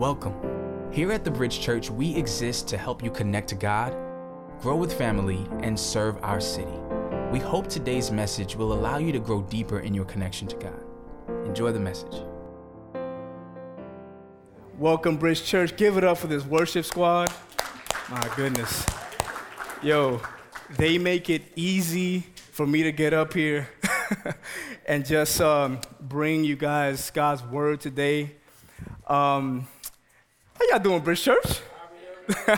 Welcome. Here at the Bridge Church, we exist to help you connect to God, grow with family, and serve our city. We hope today's message will allow you to grow deeper in your connection to God. Enjoy the message. Welcome, Bridge Church. Give it up for this worship squad. My goodness. Yo, they make it easy for me to get up here and just um, bring you guys God's word today. Um, how y'all doing, Bridge Church?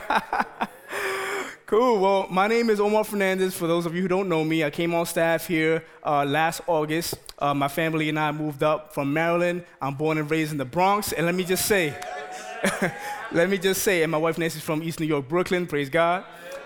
cool. Well, my name is Omar Fernandez. For those of you who don't know me, I came on staff here uh, last August. Uh, my family and I moved up from Maryland. I'm born and raised in the Bronx. And let me just say, let me just say, and my wife Nancy's from East New York, Brooklyn. Praise God.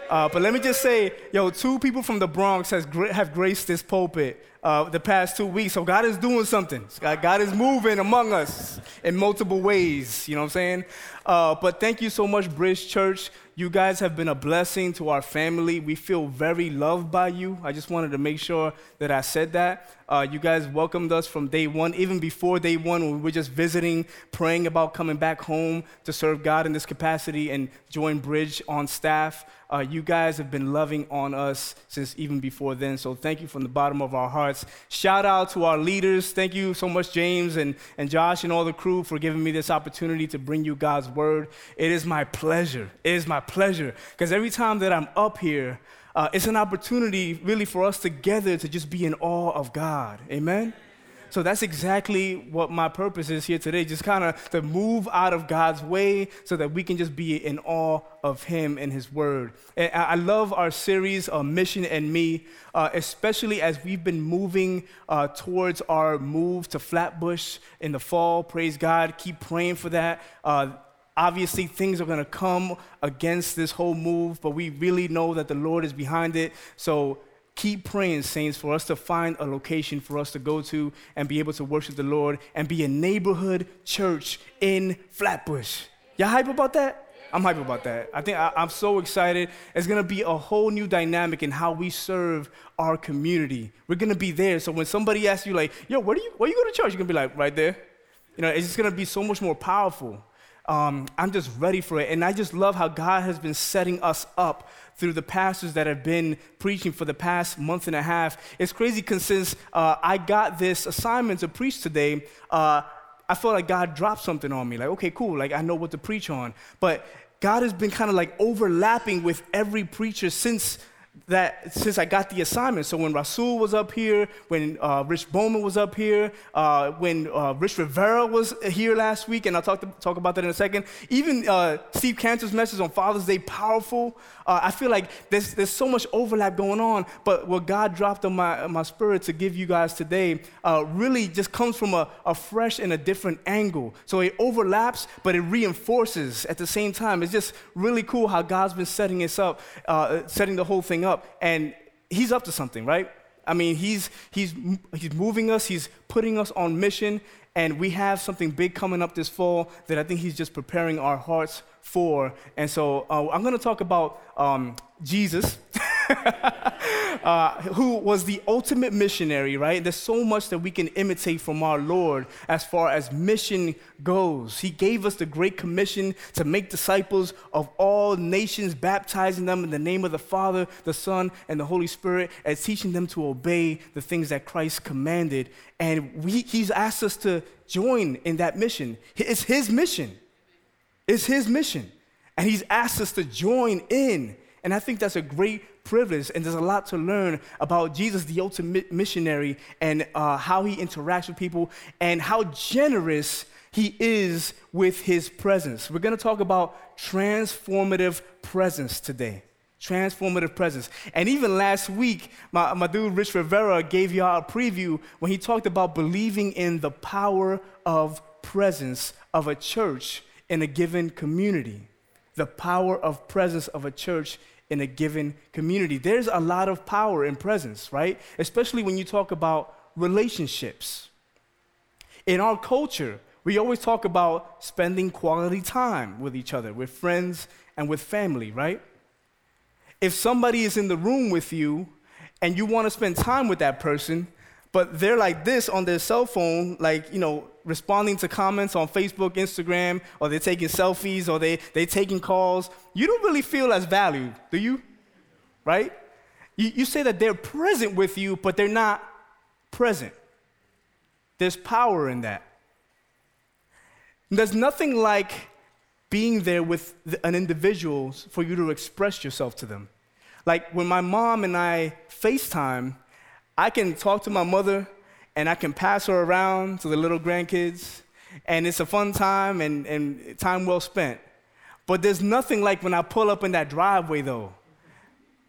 Uh, but let me just say, yo, two people from the Bronx has gra- have graced this pulpit uh, the past two weeks. So God is doing something. God, God is moving among us in multiple ways. You know what I'm saying? Uh, but thank you so much, Bridge Church. You guys have been a blessing to our family. We feel very loved by you. I just wanted to make sure that I said that. Uh, you guys welcomed us from day one, even before day one, when we were just visiting, praying about coming back home to serve God in this capacity and join Bridge on staff. Uh, you guys have been loving on us since even before then. So thank you from the bottom of our hearts. Shout out to our leaders. Thank you so much, James and, and Josh and all the crew, for giving me this opportunity to bring you God's word. It is my pleasure. It is my pleasure. Because every time that I'm up here, uh, it's an opportunity really for us together to just be in awe of God. Amen? So that's exactly what my purpose is here today, just kind of to move out of God's way so that we can just be in awe of Him and His Word. And I love our series, uh, Mission and Me, uh, especially as we've been moving uh, towards our move to Flatbush in the fall. Praise God. Keep praying for that. Obviously, things are going to come against this whole move, but we really know that the Lord is behind it. So keep praying, saints, for us to find a location for us to go to and be able to worship the Lord and be a neighborhood church in Flatbush. Y'all hype about that? I'm hype about that. I think I, am so excited. It's gonna be a whole new dynamic in how we serve our community. We're gonna be there. So when somebody asks you, like, yo, where do you where you go to church? You're gonna be like, right there. You know, it's just gonna be so much more powerful. Um, I'm just ready for it. And I just love how God has been setting us up through the pastors that have been preaching for the past month and a half. It's crazy because since uh, I got this assignment to preach today, uh, I felt like God dropped something on me. Like, okay, cool, like I know what to preach on. But God has been kind of like overlapping with every preacher since that since I got the assignment. So when Rasul was up here, when uh, Rich Bowman was up here, uh, when uh, Rich Rivera was here last week, and I'll talk, to, talk about that in a second. Even uh, Steve Cantor's message on Father's Day, powerful. Uh, I feel like there's, there's so much overlap going on, but what God dropped on my, my spirit to give you guys today uh, really just comes from a, a fresh and a different angle. So it overlaps, but it reinforces at the same time. It's just really cool how God's been setting us up, setting the whole thing up, and he's up to something, right? I mean, he's, he's, he's moving us, he's putting us on mission, and we have something big coming up this fall that I think he's just preparing our hearts for. And so uh, I'm going to talk about um, Jesus. uh, who was the ultimate missionary, right? There's so much that we can imitate from our Lord as far as mission goes. He gave us the great commission to make disciples of all nations, baptizing them in the name of the Father, the Son, and the Holy Spirit, and teaching them to obey the things that Christ commanded. And we, He's asked us to join in that mission. It's His mission. It's His mission. And He's asked us to join in. And I think that's a great privilege, and there's a lot to learn about Jesus, the ultimate missionary, and uh, how he interacts with people, and how generous he is with his presence. We're going to talk about transformative presence today. Transformative presence. And even last week, my, my dude Rich Rivera gave you all a preview when he talked about believing in the power of presence of a church in a given community. The power of presence of a church in a given community. There's a lot of power in presence, right? Especially when you talk about relationships. In our culture, we always talk about spending quality time with each other, with friends and with family, right? If somebody is in the room with you and you want to spend time with that person, but they're like this on their cell phone, like, you know, responding to comments on Facebook, Instagram, or they're taking selfies, or they, they're taking calls. You don't really feel as valued, do you? Right? You, you say that they're present with you, but they're not present. There's power in that. There's nothing like being there with an individual for you to express yourself to them. Like when my mom and I FaceTime, I can talk to my mother and I can pass her around to the little grandkids, and it's a fun time and, and time well spent. But there's nothing like when I pull up in that driveway, though,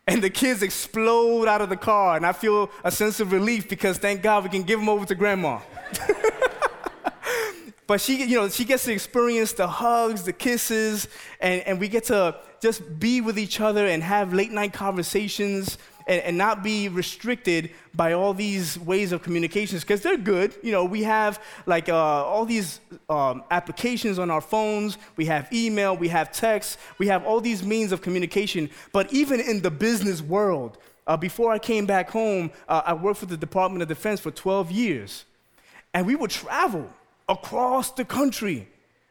and the kids explode out of the car, and I feel a sense of relief because thank God we can give them over to grandma. but she, you know, she gets to experience the hugs, the kisses, and, and we get to just be with each other and have late night conversations and, and not be restricted by all these ways of communications because they're good. You know, we have like uh, all these um, applications on our phones, we have email, we have text, we have all these means of communication. But even in the business world, uh, before I came back home, uh, I worked for the Department of Defense for 12 years. And we would travel across the country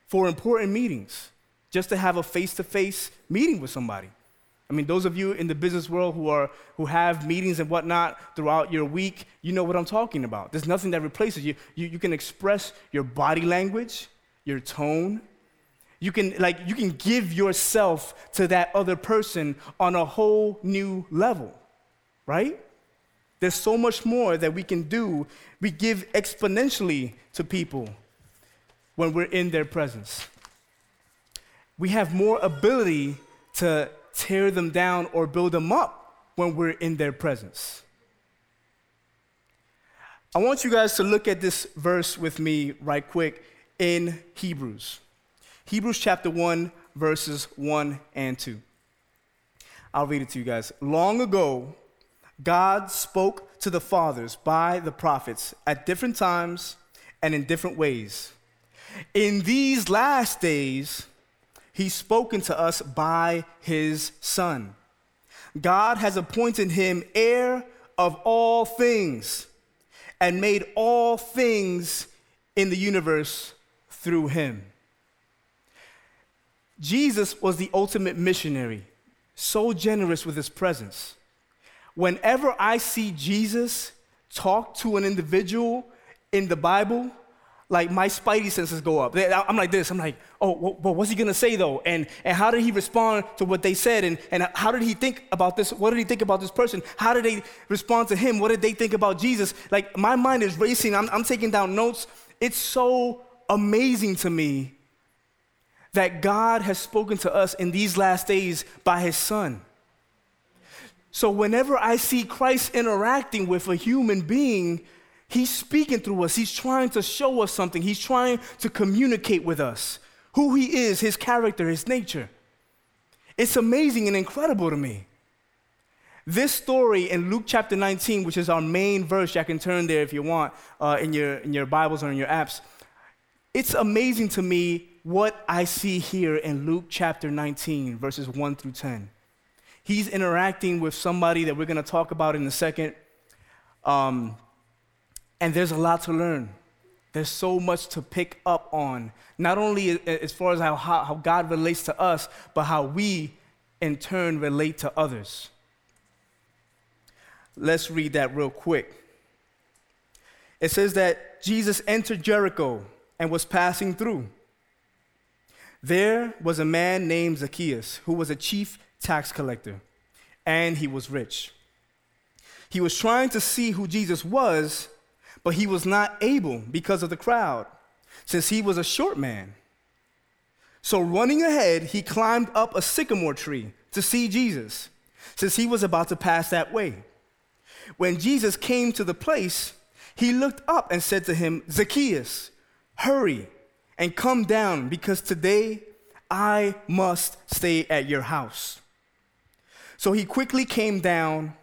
for important meetings just to have a face to face meeting with somebody. I mean, those of you in the business world who, are, who have meetings and whatnot throughout your week, you know what I'm talking about. There's nothing that replaces you. You, you can express your body language, your tone. You can, like, you can give yourself to that other person on a whole new level, right? There's so much more that we can do. We give exponentially to people when we're in their presence. We have more ability to tear them down or build them up when we're in their presence. I want you guys to look at this verse with me right quick in Hebrews. Hebrews chapter 1, verses 1 and 2. I'll read it to you guys. Long ago, God spoke to the fathers by the prophets at different times and in different ways. In these last days, He's spoken to us by his Son. God has appointed him heir of all things and made all things in the universe through him. Jesus was the ultimate missionary, so generous with his presence. Whenever I see Jesus talk to an individual in the Bible, like my spidey senses go up. I'm like this. I'm like, oh, well, what's he gonna say though? And and how did he respond to what they said? And and how did he think about this? What did he think about this person? How did they respond to him? What did they think about Jesus? Like my mind is racing. I'm, I'm taking down notes. It's so amazing to me that God has spoken to us in these last days by His Son. So whenever I see Christ interacting with a human being He's speaking through us. He's trying to show us something. He's trying to communicate with us who He is, His character, His nature. It's amazing and incredible to me. This story in Luke chapter 19, which is our main verse, I can turn there if you want uh, in, your, in your Bibles or in your apps. It's amazing to me what I see here in Luke chapter 19, verses 1 through 10. He's interacting with somebody that we're going to talk about in a second. Um, and there's a lot to learn. There's so much to pick up on, not only as far as how, how, God relates to us, but how we in turn relate to others. Let's read that real quick. It says that Jesus entered Jericho and was passing through. There was a man named Zacchaeus who was a chief tax collector, and he was rich. He was trying to see who Jesus was but he was not able because of the crowd, since he was a short man. So, running ahead, he climbed up a sycamore tree to see Jesus, since he was about to pass that way. When Jesus came to the place, he looked up and said to him, Zacchaeus, hurry and come down, because today I must stay at your house. So he quickly came down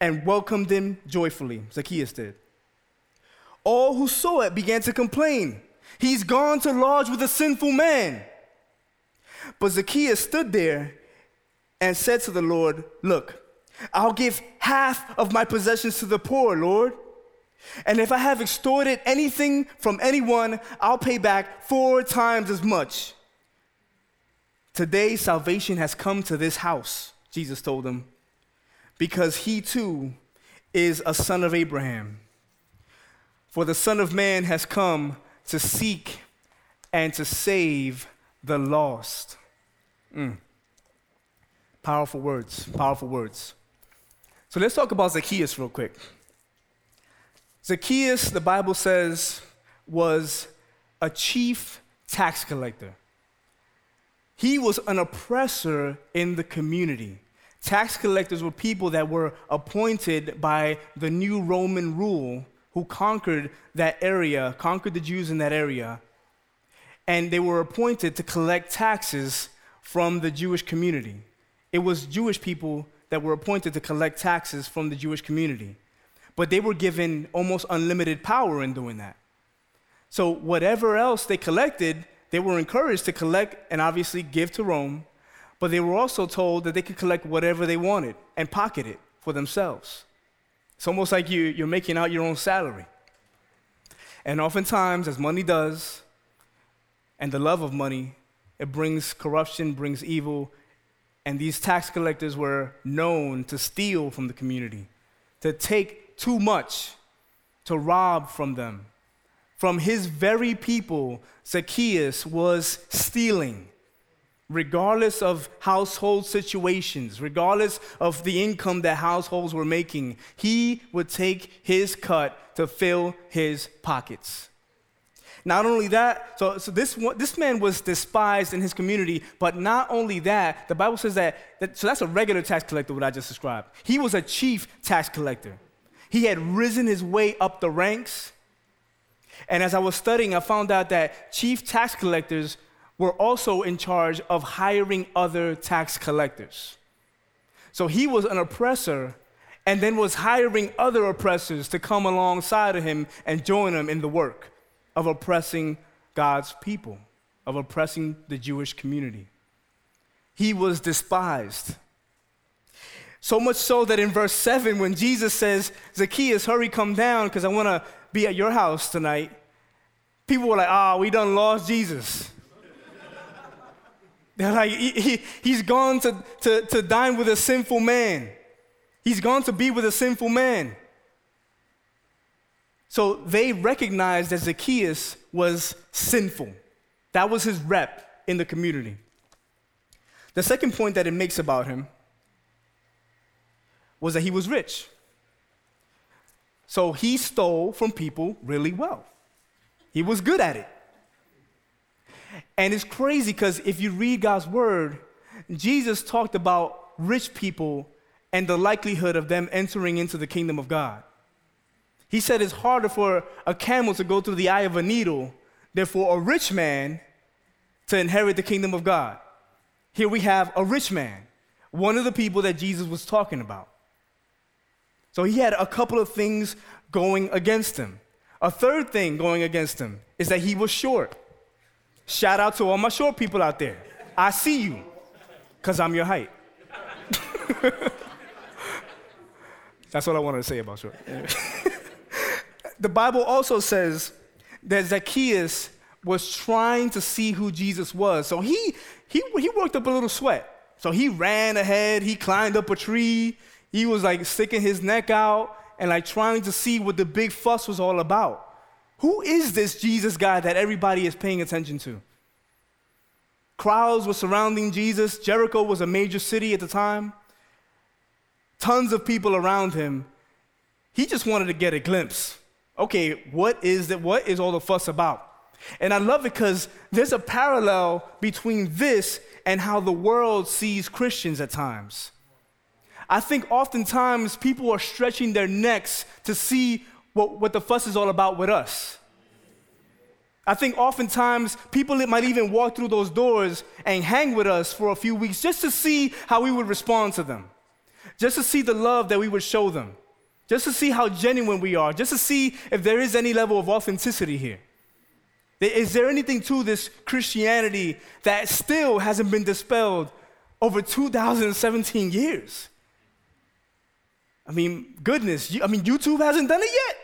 and welcomed him joyfully. Zacchaeus did. All who saw it began to complain. He's gone to lodge with a sinful man. But Zacchaeus stood there and said to the Lord, Look, I'll give half of my possessions to the poor, Lord. And if I have extorted anything from anyone, I'll pay back four times as much. Today, salvation has come to this house, Jesus told them, because he too is a son of Abraham. For the Son of Man has come to seek and to save the lost. Mm. Powerful words, powerful words. So let's talk about Zacchaeus real quick. Zacchaeus, the Bible says, was a chief tax collector. He was an oppressor in the community. Tax collectors were people that were appointed by the new Roman rule who conquered that area, conquered the Jews in that area, and they were appointed to collect taxes from the Jewish community. It was Jewish people that were appointed to collect taxes from the Jewish community but they were given almost unlimited power in doing that. So, whatever else they collected, they were encouraged to collect and obviously give to Rome, but they were also told that they could collect whatever they wanted and pocket it for themselves. It's almost like you, you're making out your own salary. And oftentimes, as money does, and the love of money, it brings corruption, brings evil, and these tax collectors were known to steal from the community, to take too much to rob from them. From his very people, Zacchaeus was stealing, regardless of household situations, regardless of the income that households were making. He would take his cut to fill his pockets. Not only that, so, so this, this man was despised in his community, but not only that, the Bible says that, that, so that's a regular tax collector, what I just described. He was a chief tax collector. He had risen his way up the ranks. And as I was studying, I found out that chief tax collectors were also in charge of hiring other tax collectors. So he was an oppressor and then was hiring other oppressors to come alongside of him and join him in the work of oppressing God's people, of oppressing the Jewish community. He was despised. So much so that in verse 7, when Jesus says, Zacchaeus, hurry, come down, because I want to be at your house tonight, people were like, ah, oh, we done lost Jesus. They're like, he, he, he's gone to, to, to dine with a sinful man. He's gone to be with a sinful man. So they recognized that Zacchaeus was sinful. That was his rep in the community. The second point that it makes about him was that he was rich. So he stole from people really well. He was good at it. And it's crazy because if you read God's word, Jesus talked about rich people and the likelihood of them entering into the kingdom of God. He said it's harder for a camel to go through the eye of a needle than for a rich man to inherit the kingdom of God. Here we have a rich man, one of the people that Jesus was talking about. So he had a couple of things going against him. A third thing going against him is that he was short. Shout out to all my short people out there. I see you, because I'm your height. That's what I wanted to say about short. the Bible also says that Zacchaeus was trying to see who Jesus was. So he, he, he worked up a little sweat. So he ran ahead, he climbed up a tree, he was like sticking his neck out and like trying to see what the big fuss was all about. Who is this Jesus guy that everybody is paying attention to? Crowds were surrounding Jesus. Jericho was a major city at the time. Tons of people around him. He just wanted to get a glimpse. Okay, what is that? What is all the fuss about? And I love it because there's a parallel between this and how the world sees Christians at times. I think oftentimes people are stretching their necks to see what, what the fuss is all about with us. I think oftentimes people might even walk through those doors and hang with us for a few weeks just to see how we would respond to them, just to see the love that we would show them, just to see how genuine we are, just to see if there is any level of authenticity here. Is there anything to this Christianity that still hasn't been dispelled over 2017 years? I mean, goodness, I mean, YouTube hasn't done it yet.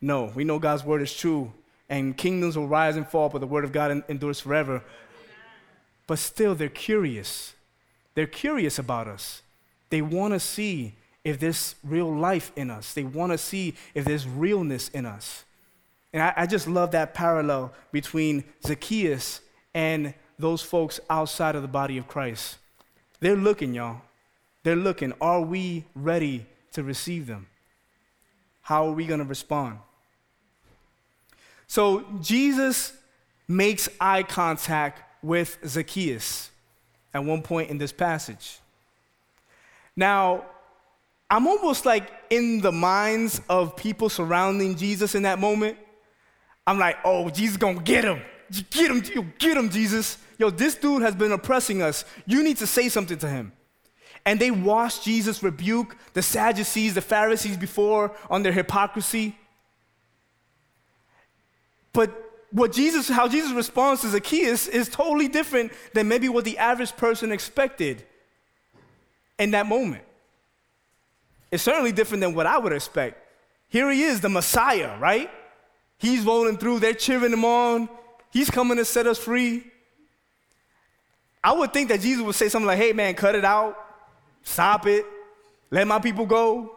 No, we know God's word is true, and kingdoms will rise and fall, but the word of God endures forever. But still, they're curious. They're curious about us. They want to see if there's real life in us, they want to see if there's realness in us. And I, I just love that parallel between Zacchaeus and those folks outside of the body of Christ. They're looking, y'all. They're looking. Are we ready to receive them? How are we going to respond? So Jesus makes eye contact with Zacchaeus at one point in this passage. Now, I'm almost like in the minds of people surrounding Jesus in that moment. I'm like, oh, Jesus gonna get him. Get him, you get him, Jesus. Yo, this dude has been oppressing us. You need to say something to him. And they watched Jesus rebuke the Sadducees, the Pharisees before on their hypocrisy. But what Jesus, how Jesus responds to Zacchaeus is totally different than maybe what the average person expected in that moment. It's certainly different than what I would expect. Here he is, the Messiah, right? He's rolling through, they're cheering him on. He's coming to set us free. I would think that Jesus would say something like, hey man, cut it out, stop it, let my people go.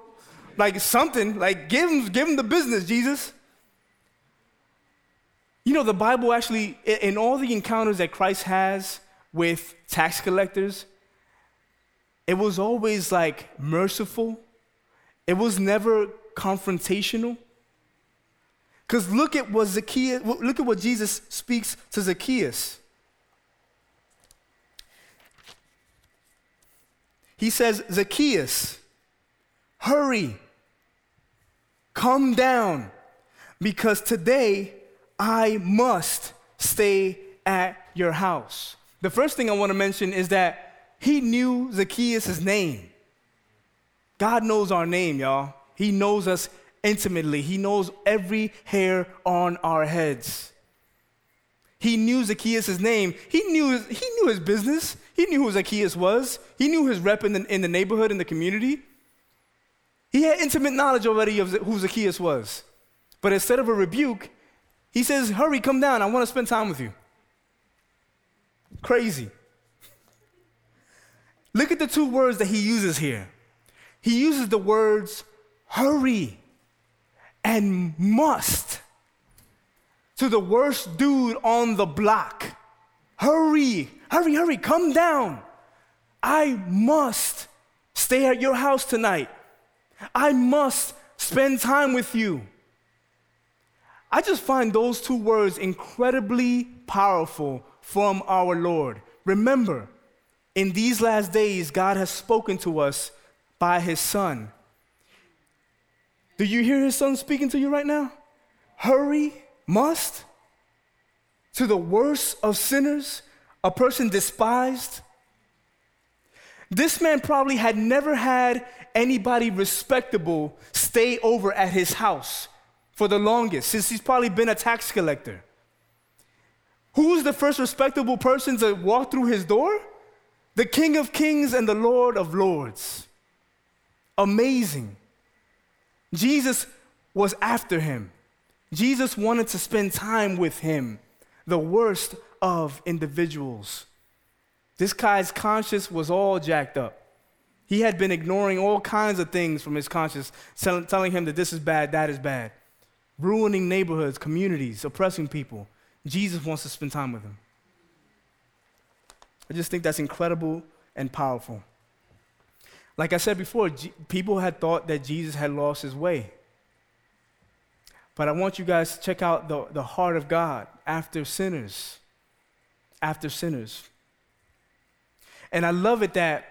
Like something, like give him, give him the business, Jesus. You know, the Bible actually, in all the encounters that Christ has with tax collectors, it was always like merciful. It was never confrontational. Because look at what Zacchaeus, look at what Jesus speaks to Zacchaeus. He says, Zacchaeus, hurry, come down, because today I must stay at your house. The first thing I want to mention is that he knew Zacchaeus' name. God knows our name, y'all. He knows us intimately. He knows every hair on our heads. He knew Zacchaeus' name. He knew his, he knew his business. He knew who Zacchaeus was. He knew his rep in the, in the neighborhood, in the community. He had intimate knowledge already of who Zacchaeus was. But instead of a rebuke, he says, Hurry, come down. I want to spend time with you. Crazy. Look at the two words that he uses here. He uses the words hurry and must to the worst dude on the block. Hurry, hurry, hurry, come down. I must stay at your house tonight. I must spend time with you. I just find those two words incredibly powerful from our Lord. Remember, in these last days, God has spoken to us by His Son. Do you hear his son speaking to you right now? Hurry, must, to the worst of sinners, a person despised. This man probably had never had anybody respectable stay over at his house for the longest, since he's probably been a tax collector. Who's the first respectable person to walk through his door? The King of Kings and the Lord of Lords. Amazing. Jesus was after him. Jesus wanted to spend time with him, the worst of individuals. This guy's conscience was all jacked up. He had been ignoring all kinds of things from his conscience, telling him that this is bad, that is bad, ruining neighborhoods, communities, oppressing people. Jesus wants to spend time with them. I just think that's incredible and powerful. Like I said before, G- people had thought that Jesus had lost his way. But I want you guys to check out the, the heart of God after sinners. After sinners. And I love it that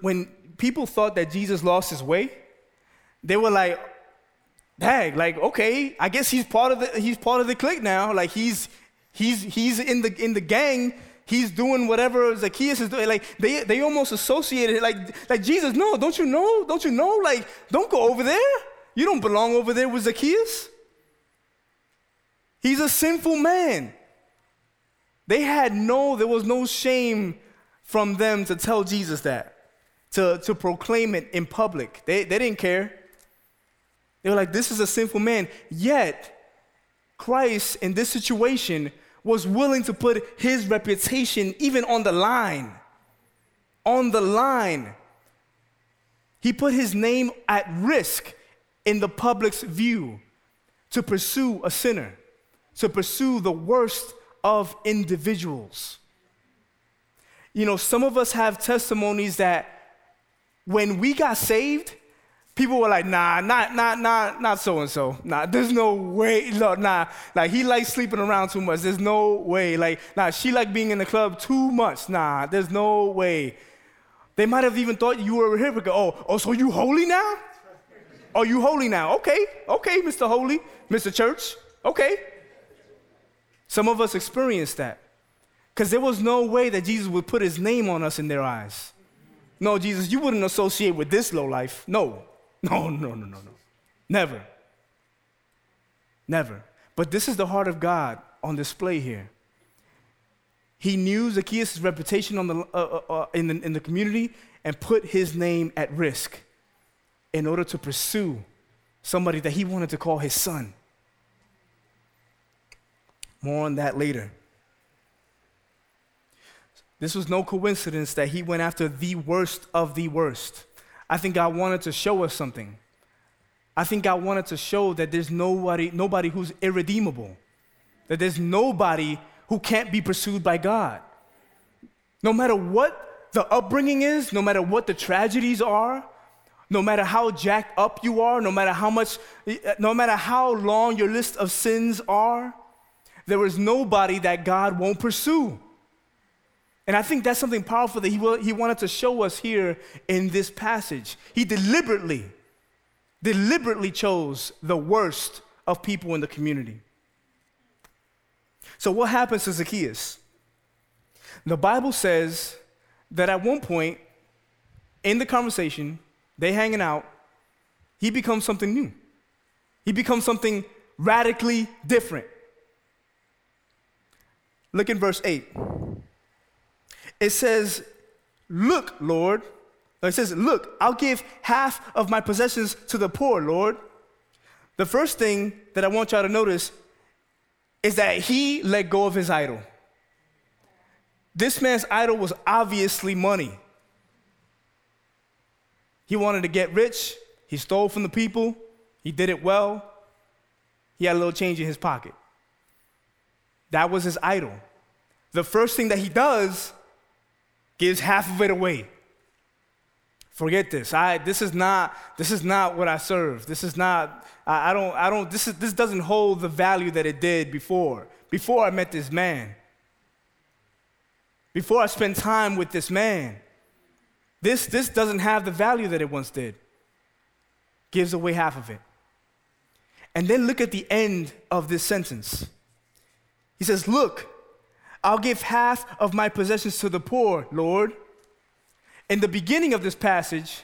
when people thought that Jesus lost his way, they were like, dang, like, okay, I guess he's part of the he's part of the clique now. Like he's he's he's in the in the gang he's doing whatever Zacchaeus is doing. Like they, they almost associated. Like, like Jesus, no, don't you know? Don't you know? Like, don't go over there. You don't belong over there with Zacchaeus. He's a sinful man. They had no, there was no shame from them to tell Jesus that, to, to proclaim it in public. They, they didn't care. They were like, this is a sinful man. Yet, Christ in this situation was willing to put his reputation even on the line. On the line. He put his name at risk in the public's view to pursue a sinner, to pursue the worst of individuals. You know, some of us have testimonies that when we got saved, people were like, nah, not, not, not, not so and so. Nah, there's no way. No, nah, like he likes sleeping around too much. There's no way. Like, nah, she like being in the club too much. Nah, there's no way. They might have even thought you were a hypocrite. Oh, oh, so you holy now? Are you holy now? Okay, okay, Mr. Holy, Mr. Church. Okay. Some of us experienced that. Because there was no way that Jesus would put his name on us in their eyes. No, Jesus, you wouldn't associate with this low life. No, no, no, no, no, no. Never. Never. But this is the heart of God on display here. He knew Zacchaeus' reputation on the, uh, uh, uh, in, the, in the community and put his name at risk in order to pursue somebody that he wanted to call his son. More on that later. This was no coincidence that he went after the worst of the worst. I think God wanted to show us something. I think God wanted to show that there's nobody, nobody who's irredeemable, that there's nobody who can't be pursued by God. No matter what the upbringing is, no matter what the tragedies are, no matter how jacked up you are, no matter how much, no matter how long your list of sins are, there is nobody that God won't pursue. And I think that's something powerful that he, will, he wanted to show us here in this passage. He deliberately, deliberately chose the worst of people in the community. So, what happens to Zacchaeus? The Bible says that at one point in the conversation, they hanging out, he becomes something new. He becomes something radically different. Look in verse 8 it says, Look, Lord. It says, Look, I'll give half of my possessions to the poor, Lord. The first thing that I want y'all to notice is that he let go of his idol. This man's idol was obviously money. He wanted to get rich, he stole from the people, he did it well, he had a little change in his pocket. That was his idol. The first thing that he does gives half of it away. Forget this. I this is not this is not what I serve. This is not I, I don't I don't this is this doesn't hold the value that it did before. Before I met this man. Before I spent time with this man. This this doesn't have the value that it once did. Gives away half of it. And then look at the end of this sentence. He says, Look, I'll give half of my possessions to the poor, Lord. In the beginning of this passage,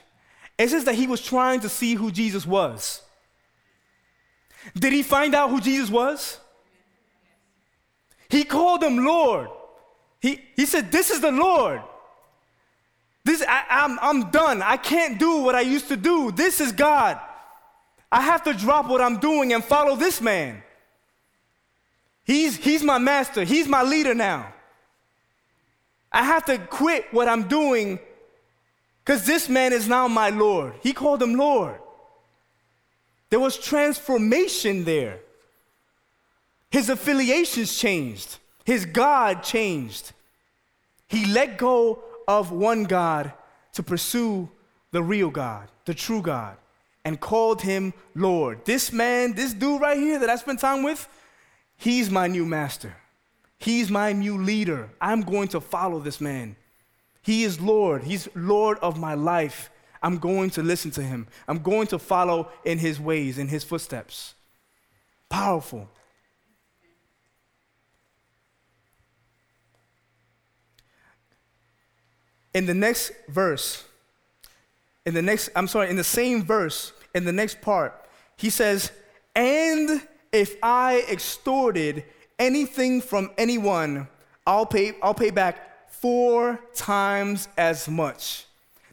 it says that he was trying to see who Jesus was. Did he find out who Jesus was? He called him Lord. He, he said, This is the Lord. This, I, I'm, I'm done. I can't do what I used to do. This is God. I have to drop what I'm doing and follow this man. He's, he's my master, he's my leader now. I have to quit what I'm doing because this man is now my Lord. He called him Lord. There was transformation there. His affiliations changed, his God changed. He let go of one God to pursue the real God, the true God, and called him Lord. This man, this dude right here that I spent time with, He's my new master. He's my new leader. I'm going to follow this man. He is Lord. He's Lord of my life. I'm going to listen to him. I'm going to follow in his ways, in his footsteps. Powerful. In the next verse, in the next, I'm sorry, in the same verse, in the next part, he says, and if I extorted anything from anyone, I'll pay, I'll pay back four times as much.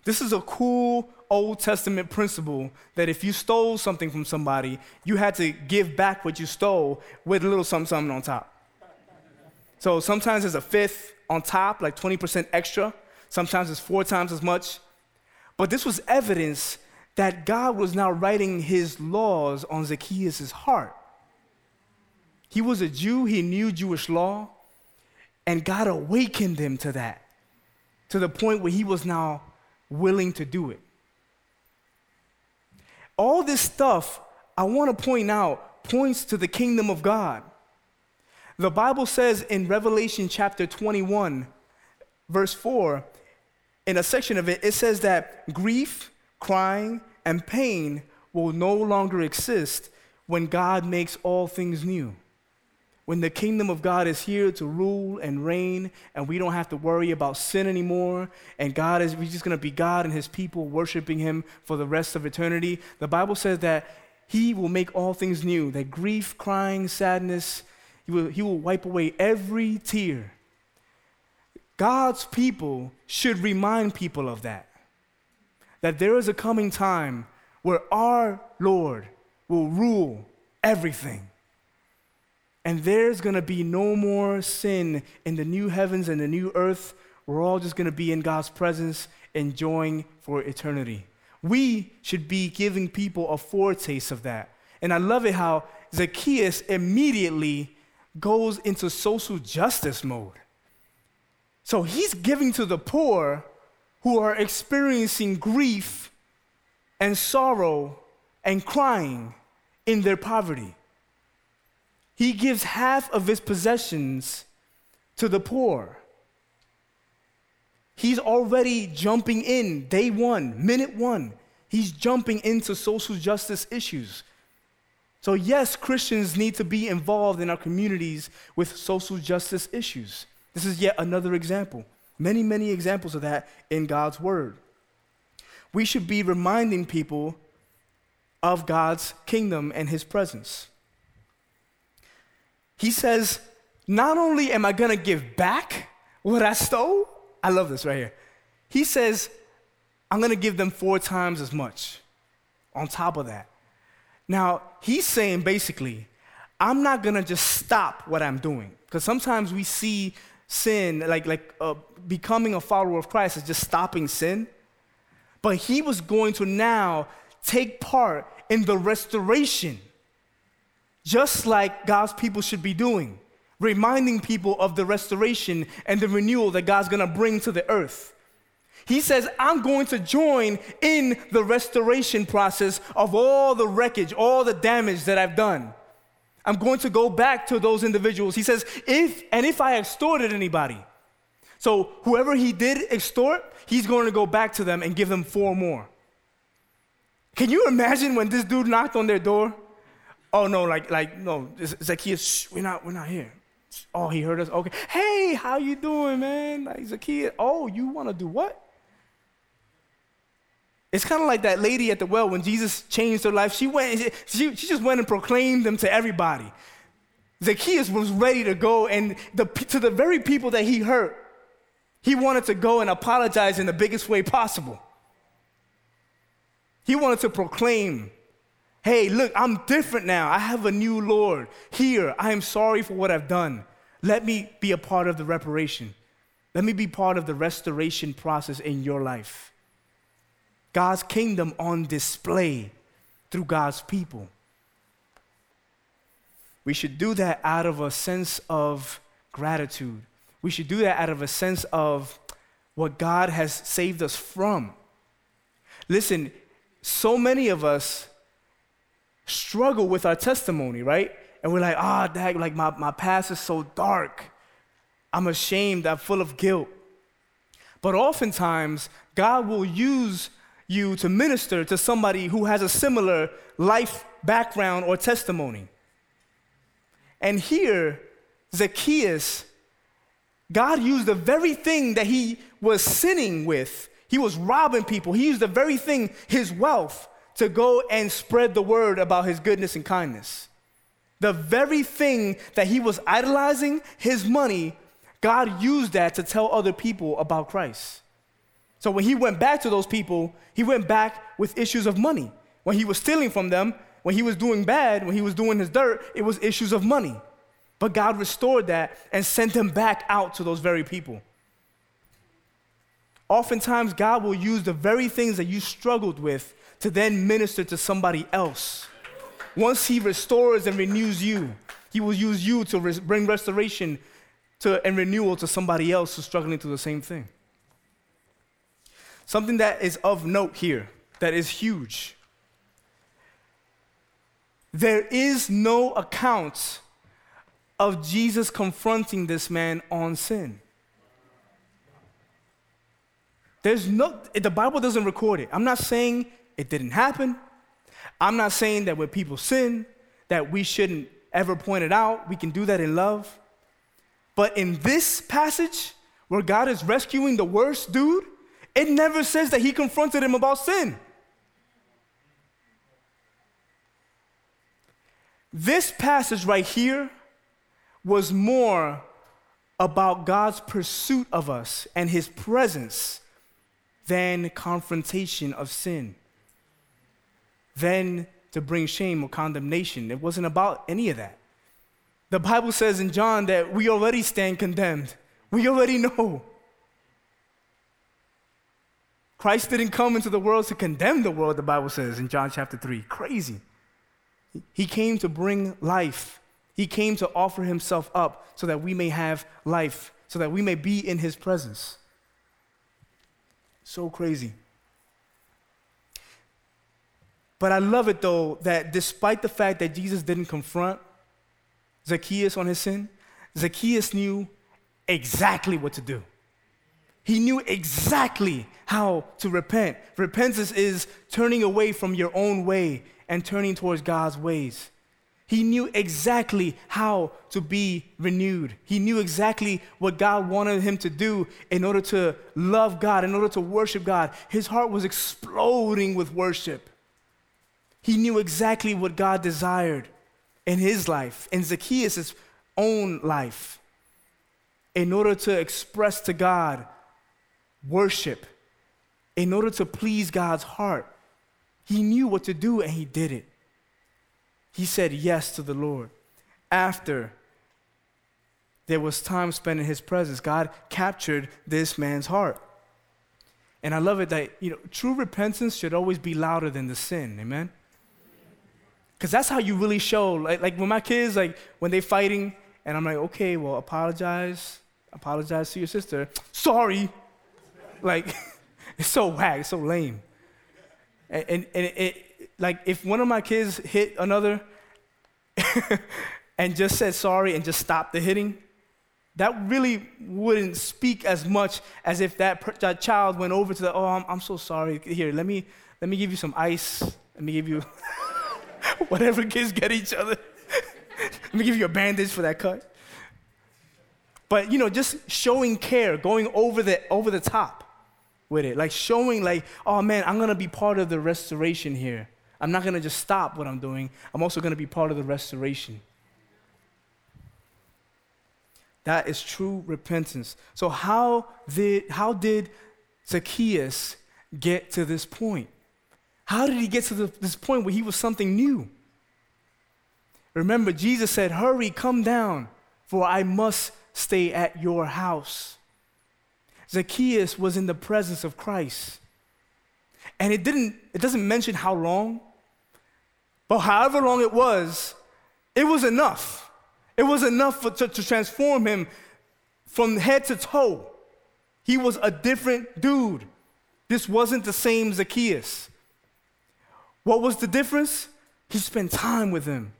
This is a cool Old Testament principle that if you stole something from somebody, you had to give back what you stole with a little something, something on top. So sometimes there's a fifth on top, like 20% extra. Sometimes it's four times as much. But this was evidence that God was now writing his laws on Zacchaeus' heart. He was a Jew, he knew Jewish law, and God awakened him to that, to the point where he was now willing to do it. All this stuff, I want to point out, points to the kingdom of God. The Bible says in Revelation chapter 21, verse 4, in a section of it, it says that grief, crying, and pain will no longer exist when God makes all things new when the kingdom of God is here to rule and reign, and we don't have to worry about sin anymore, and God is, we're just gonna be God and his people worshiping him for the rest of eternity, the Bible says that he will make all things new, that grief, crying, sadness, he will, he will wipe away every tear. God's people should remind people of that. That there is a coming time where our Lord will rule everything and there's going to be no more sin in the new heavens and the new earth. We're all just going to be in God's presence, enjoying for eternity. We should be giving people a foretaste of that. And I love it how Zacchaeus immediately goes into social justice mode. So he's giving to the poor who are experiencing grief and sorrow and crying in their poverty. He gives half of his possessions to the poor. He's already jumping in day one, minute one. He's jumping into social justice issues. So, yes, Christians need to be involved in our communities with social justice issues. This is yet another example. Many, many examples of that in God's Word. We should be reminding people of God's kingdom and His presence. He says, Not only am I gonna give back what I stole, I love this right here. He says, I'm gonna give them four times as much on top of that. Now, he's saying basically, I'm not gonna just stop what I'm doing. Because sometimes we see sin, like, like uh, becoming a follower of Christ, as just stopping sin. But he was going to now take part in the restoration just like God's people should be doing, reminding people of the restoration and the renewal that God's gonna bring to the earth. He says, I'm going to join in the restoration process of all the wreckage, all the damage that I've done. I'm going to go back to those individuals. He says, if and if I extorted anybody, so whoever he did extort, he's going to go back to them and give them four more. Can you imagine when this dude knocked on their door? Oh no, like like no, Zacchaeus, shh, we're not we're not here. Oh, he heard us. Okay. Hey, how you doing, man? Like Zacchaeus. Oh, you want to do what? It's kind of like that lady at the well when Jesus changed her life. She went, she, she just went and proclaimed them to everybody. Zacchaeus was ready to go, and the, to the very people that he hurt, he wanted to go and apologize in the biggest way possible. He wanted to proclaim Hey, look, I'm different now. I have a new Lord. Here, I am sorry for what I've done. Let me be a part of the reparation. Let me be part of the restoration process in your life. God's kingdom on display through God's people. We should do that out of a sense of gratitude. We should do that out of a sense of what God has saved us from. Listen, so many of us struggle with our testimony, right? And we're like, ah, oh, dad, like my, my past is so dark. I'm ashamed, I'm full of guilt. But oftentimes, God will use you to minister to somebody who has a similar life background or testimony. And here, Zacchaeus, God used the very thing that he was sinning with. He was robbing people. He used the very thing, his wealth, to go and spread the word about his goodness and kindness. The very thing that he was idolizing, his money, God used that to tell other people about Christ. So when he went back to those people, he went back with issues of money. When he was stealing from them, when he was doing bad, when he was doing his dirt, it was issues of money. But God restored that and sent him back out to those very people. Oftentimes, God will use the very things that you struggled with to then minister to somebody else. Once He restores and renews you, He will use you to res- bring restoration to, and renewal to somebody else who's struggling through the same thing. Something that is of note here, that is huge. There is no account of Jesus confronting this man on sin. There's no, the Bible doesn't record it. I'm not saying it didn't happen. I'm not saying that when people sin, that we shouldn't ever point it out. We can do that in love. But in this passage, where God is rescuing the worst dude, it never says that he confronted him about sin. This passage right here was more about God's pursuit of us and his presence than confrontation of sin, than to bring shame or condemnation. It wasn't about any of that. The Bible says in John that we already stand condemned. We already know. Christ didn't come into the world to condemn the world, the Bible says in John chapter 3. Crazy. He came to bring life. He came to offer himself up so that we may have life, so that we may be in his presence. So crazy. But I love it though that despite the fact that Jesus didn't confront Zacchaeus on his sin, Zacchaeus knew exactly what to do. He knew exactly how to repent. Repentance is turning away from your own way and turning towards God's ways. He knew exactly how to be renewed. He knew exactly what God wanted him to do in order to love God, in order to worship God. His heart was exploding with worship. He knew exactly what God desired in his life, in Zacchaeus' own life, in order to express to God worship, in order to please God's heart. He knew what to do and he did it. He said yes to the Lord. After there was time spent in his presence, God captured this man's heart. And I love it that, you know, true repentance should always be louder than the sin. Amen? Because that's how you really show. Like, like when my kids, like when they're fighting, and I'm like, okay, well, apologize. Apologize to your sister. Sorry. Like, it's so whack, it's so lame. And, and, and it, like if one of my kids hit another and just said sorry and just stopped the hitting, that really wouldn't speak as much as if that, that child went over to the, oh, I'm, I'm so sorry. Here, let me, let me give you some ice. Let me give you whatever kids get each other. let me give you a bandage for that cut. But, you know, just showing care, going over the, over the top with it, like showing, like, oh man, I'm gonna be part of the restoration here. I'm not to just stop what I'm doing, I'm also to be part of the restoration. That is true repentance. So, how did, how did Zacchaeus get to this point? How did he get to this point where he was something new? Remember, Jesus said, Hurry, come down, for I must stay at your house. Zacchaeus was in the presence of Christ. And it didn't, it doesn't mention how long, but however long it was, it was enough. It was enough for, to, to transform him from head to toe. He was a different dude. This wasn't the same Zacchaeus. What was the difference? He spent time with him.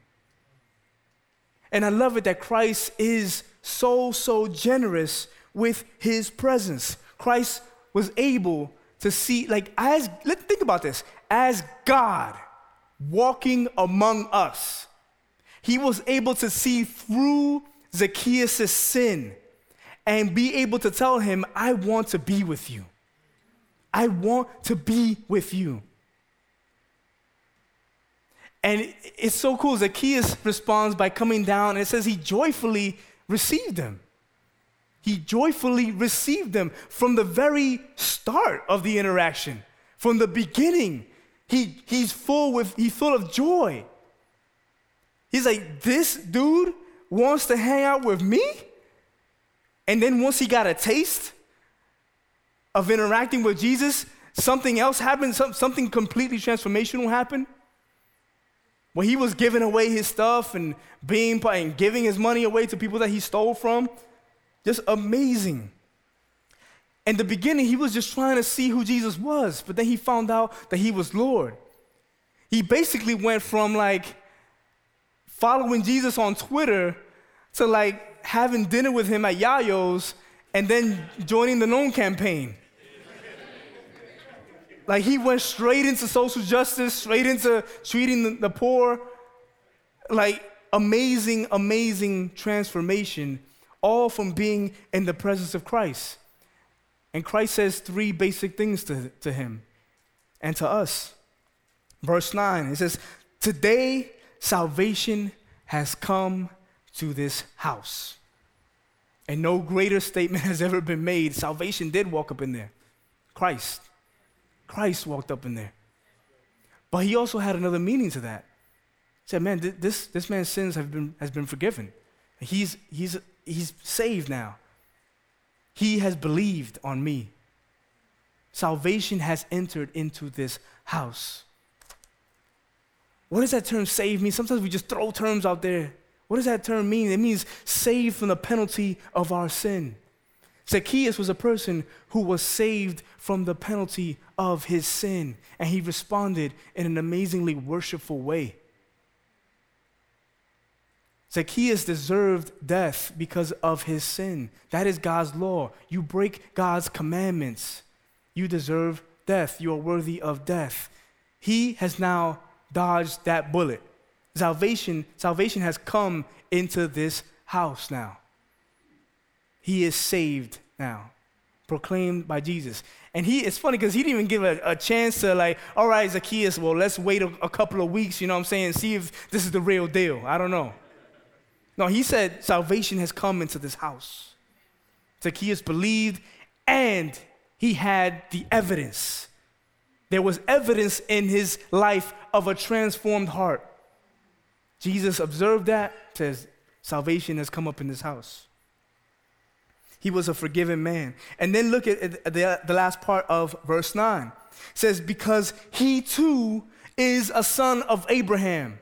And I love it that Christ is so, so generous with his presence. Christ was able to see, like, as, let's think about this, as God, walking among us, he was able to see through Zacchaeus' sin and be able to tell him, I want to be with you. I want to be with you. And it's so cool. Zacchaeus responds by coming down, and it says he joyfully received them. he joyfully received them from the very start of the interaction, from the beginning. He, he's full with he's full of joy. He's like, this dude wants to hang out with me? And then once he got a taste of interacting with Jesus, something else happened, some, something completely transformational happened. When he was giving away his stuff and being and giving his money away to people that he stole from, just amazing. In the beginning, he was just trying to see who Jesus was, but then he found out that he was Lord. He basically went from like following Jesus on Twitter to like having dinner with him at Yayo's and then joining the Known campaign. Like he went straight into social justice, straight into treating the, poor. Like amazing, amazing transformation, all from being in the presence of Christ. And Christ says three basic things to, to him and to us. Verse 9, it says, Today salvation has come to this house. And no greater statement has ever been made. Salvation did walk up in there. Christ. Christ walked up in there. But he also had another meaning to that. He said, man, this, this man's sins have been, has been forgiven. He's, he's, he's saved now. He has believed on me. Salvation has entered into this house. What does that term save mean? Sometimes we just throw terms out there. What does that term mean? It means saved from the penalty of our sin. Zacchaeus was a person who was saved from the penalty of his sin, and he responded in an amazingly worshipful way. Zacchaeus deserved death because of his sin. That is God's law. You break God's commandments, you deserve death. You are worthy of death. He has now dodged that bullet. Salvation, salvation has come into this house now. He is saved now, proclaimed by Jesus. And he, it's funny because he didn't even give a, a, chance to like, all right, Zacchaeus, well, let's wait a, a couple of weeks, you know what I'm saying, see if this is the real deal. I don't know. No, he said salvation has come into this house. Zacchaeus believed and he had the evidence. There was evidence in his life of a transformed heart. Jesus observed that, says, Salvation has come up in this house. He was a forgiven man. And then look at the, the last part of verse 9. It says, Because he too is a son of Abraham.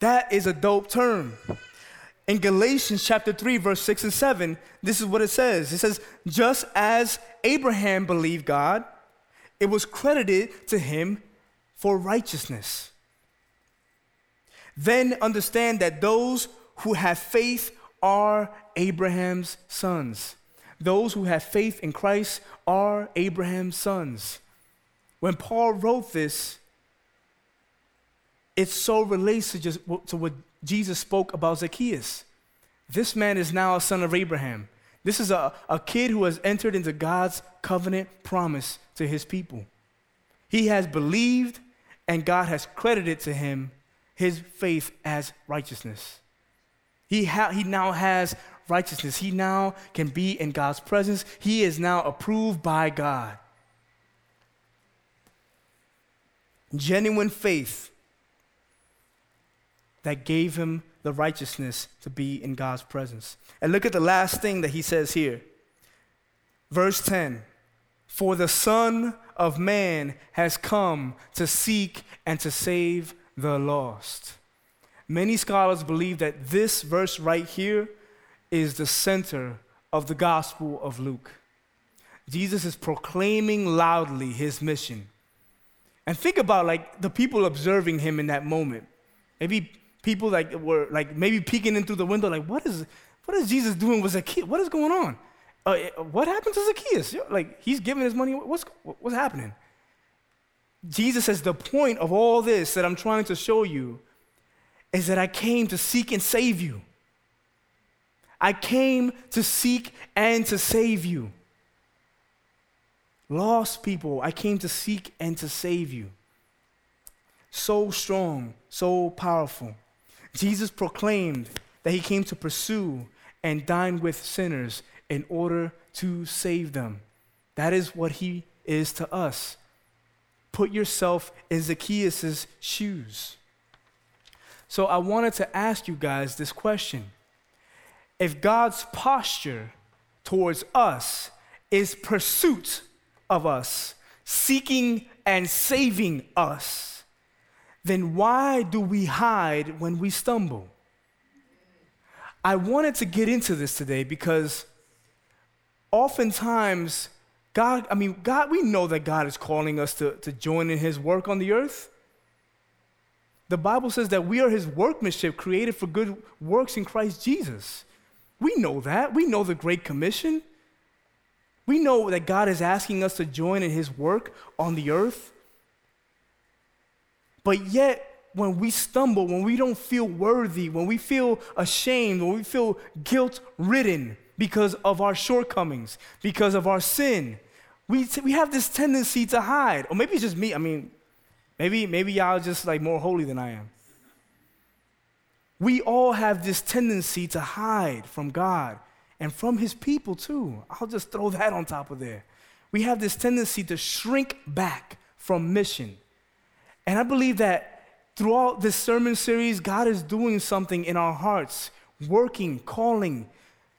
That is a dope term. In Galatians chapter 3, verse 6 and 7, this is what it says. It says, Just as Abraham believed God, it was credited to him for righteousness. Then understand that those who have faith are Abraham's sons. Those who have faith in Christ are Abraham's sons. When Paul wrote this, it so relates to, just, to what Jesus spoke about Zacchaeus. This man is now a son of Abraham. This is a, a kid who has entered into God's covenant promise to his people. He has believed, and God has credited to him his faith as righteousness. He, ha- he now has righteousness. He now can be in God's presence. He is now approved by God. Genuine faith that gave him the righteousness to be in God's presence. And look at the last thing that he says here. Verse 10 For the Son of Man has come to seek and to save the lost. Many scholars believe that this verse right here is the center of the Gospel of Luke. Jesus is proclaiming loudly his mission. And think about like the people observing him in that moment. Maybe people like were like maybe peeking in through the window, like, what is what is Jesus doing with Zacchaeus? What is going on? Uh, what happened to Zacchaeus? Like he's giving his money. What's what's happening? Jesus says the point of all this that I'm trying to show you is that I came to seek and save you. I came to seek and to save you. Lost people, I came to seek and to save you. So strong, so powerful. Jesus proclaimed that he came to pursue and dine with sinners in order to save them. That is what he is to us. Put yourself in Zacchaeus' shoes. So I wanted to ask you guys this question. If God's posture towards us is pursuit of us, seeking and saving us, then why do we hide when we stumble? I wanted to get into this today because oftentimes, God, I mean, God, we know that God is calling us to, to join in His work on the earth. The Bible says that we are His workmanship created for good works in Christ Jesus. We know that. We know the Great Commission. We know that God is asking us to join in His work on the earth. But yet, when we stumble, when we don't feel worthy, when we feel ashamed, when we feel guilt ridden because of our shortcomings, because of our sin, we, we have this tendency to hide. Or maybe it's just me. I mean, maybe, maybe y'all just like more holy than I am. We all have this tendency to hide from God and from His people too. I'll just throw that on top of there. We have this tendency to shrink back from mission. And I believe that throughout this sermon series, God is doing something in our hearts, working, calling,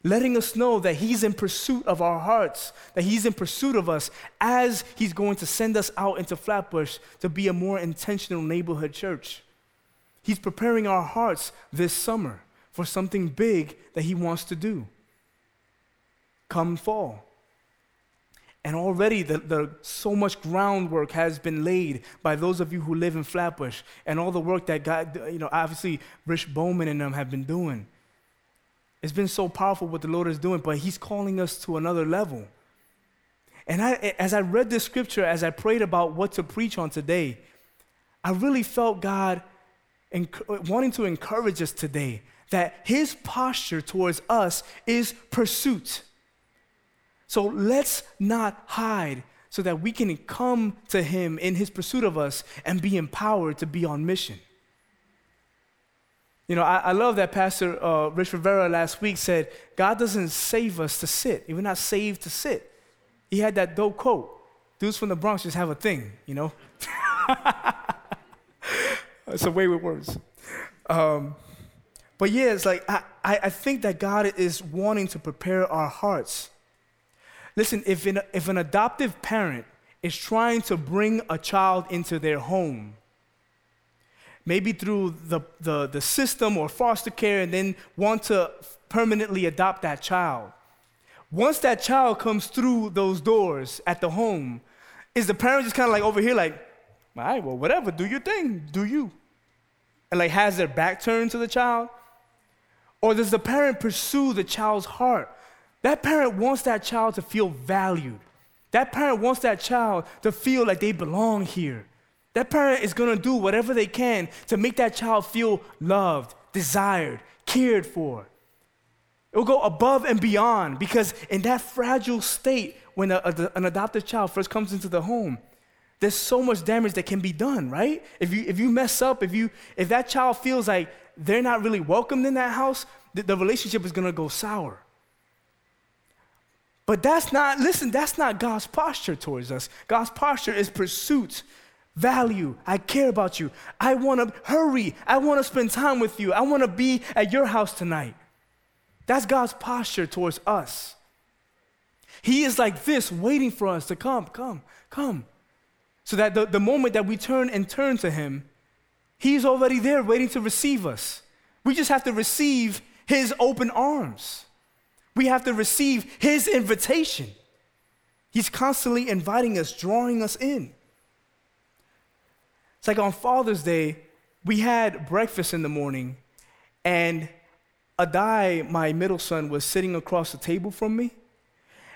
letting us know that He's in pursuit of our hearts, that He's in pursuit of us as He's going to send us out into Flatbush to be a more intentional neighborhood church. He's preparing our hearts this summer for something big that He wants to do. Come fall. And already the, the, so much groundwork has been laid by those of you who live in Flatbush and all the work that God, you know, obviously Rich Bowman and them have been doing. It's been so powerful what the Lord is doing, but He's calling us to another level. And I, as I read this scripture, as I prayed about what to preach on today, I really felt God enc- wanting to encourage us today that His posture towards us is pursuit. So let's not hide so that we can come to Him in His pursuit of us and be empowered to be on mission. You know, I, I love that Pastor uh, Rich Rivera last week said, God doesn't save us to sit. We're not saved to sit. He had that dope quote. Dudes from the Bronx just have a thing, you know? it's a way with words. Um, but yeah, it's like, I, I think that God is wanting to prepare our hearts Listen, if an, if an adoptive parent is trying to bring a child into their home, maybe through the, the, the system or foster care, and then want to permanently adopt that child, once that child comes through those doors at the home, is the parent just kind of like over here, like, all right, well, whatever, do your thing, do you? And like has their back turned to the child? Or does the parent pursue the child's heart that parent wants that child to feel valued. That parent wants that child to feel like they belong here. That parent is gonna do whatever they can to make that child feel loved, desired, cared for. It will go above and beyond because in that fragile state, when a, a, an adopted child first comes into the home, there's so much damage that can be done, right? If you, if you mess up, if, you, if that child feels like they're not really welcomed in that house, the, the relationship is gonna go sour. But that's not, listen, that's not God's posture towards us. God's posture is pursuit, value. I care about you. I want to hurry. I want to spend time with you. I want to be at your house tonight. That's God's posture towards us. He is like this, waiting for us to come, come, come. So that the, the moment that we turn and turn to Him, He's already there waiting to receive us. We just have to receive His open arms. We have to receive His invitation. He's constantly inviting us, drawing us in. It's like on Father's Day, we had breakfast in the morning, and Adai, my middle son, was sitting across the table from me.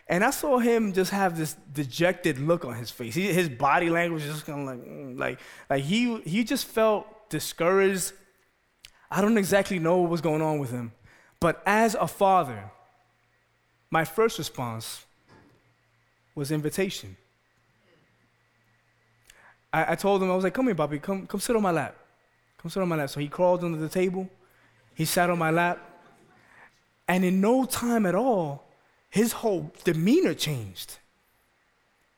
And I saw him just have this dejected look on his face. He, his body language was just kind of like, mm, like, like he, he just felt discouraged. I don't exactly know what was going on with him. But as a father, my first response was invitation. I, I told him, I was like, come here, Bobby, come, come sit on my lap. Come sit on my lap. So he crawled under the table, he sat on my lap, And in no time at all, his whole demeanor changed.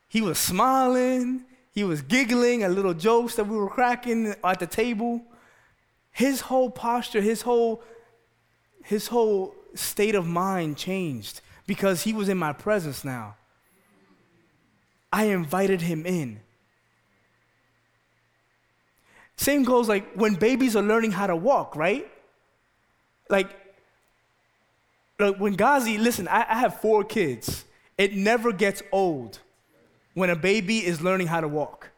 He was smiling, he was giggling at little jokes that we were cracking at the table. His whole posture, his whole his whole state of mind changed because he was in my presence now. I invited him in. Same goes like when babies are learning how to walk, right? Like, like when Gazi, listen, I, I have four kids. It never gets old when a baby is learning how to walk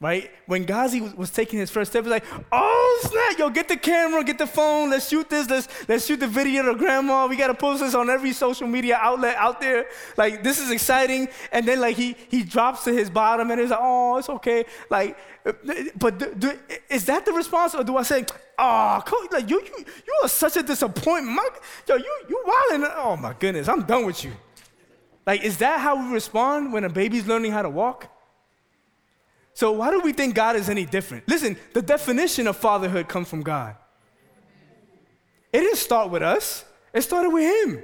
right? When Gazi was, taking his first step, he's like, oh snap, yo, get the camera, get the phone, let's shoot this, let's, let's shoot the video of grandma. We gotta post this on every social media outlet out there. Like, this is exciting. And then like he he drops to his bottom and he's like, oh, it's okay. Like, but do, do, is that the response? Or do I say, oh, like you, you, you are such a disappointment. My, yo, you, you wilding. Oh my goodness, I'm done with you. Like, is that how we respond when a baby's learning how to walk? So, why do we think God is any different? Listen, the definition of fatherhood comes from God. It didn't start with us, it started with Him.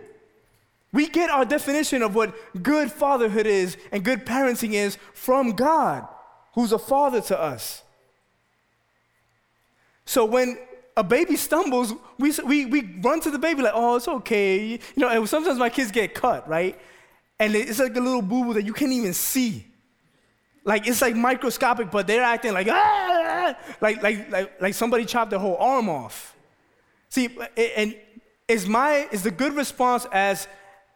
We get our definition of what good fatherhood is and good parenting is from God, who's a father to us. So, when a baby stumbles, we, we, we run to the baby like, oh, it's okay. You know, and sometimes my kids get cut, right? And it's like a little boo boo that you can't even see. Like it's like microscopic, but they're acting like ah, like like like like somebody chopped their whole arm off. See, and is my is the good response as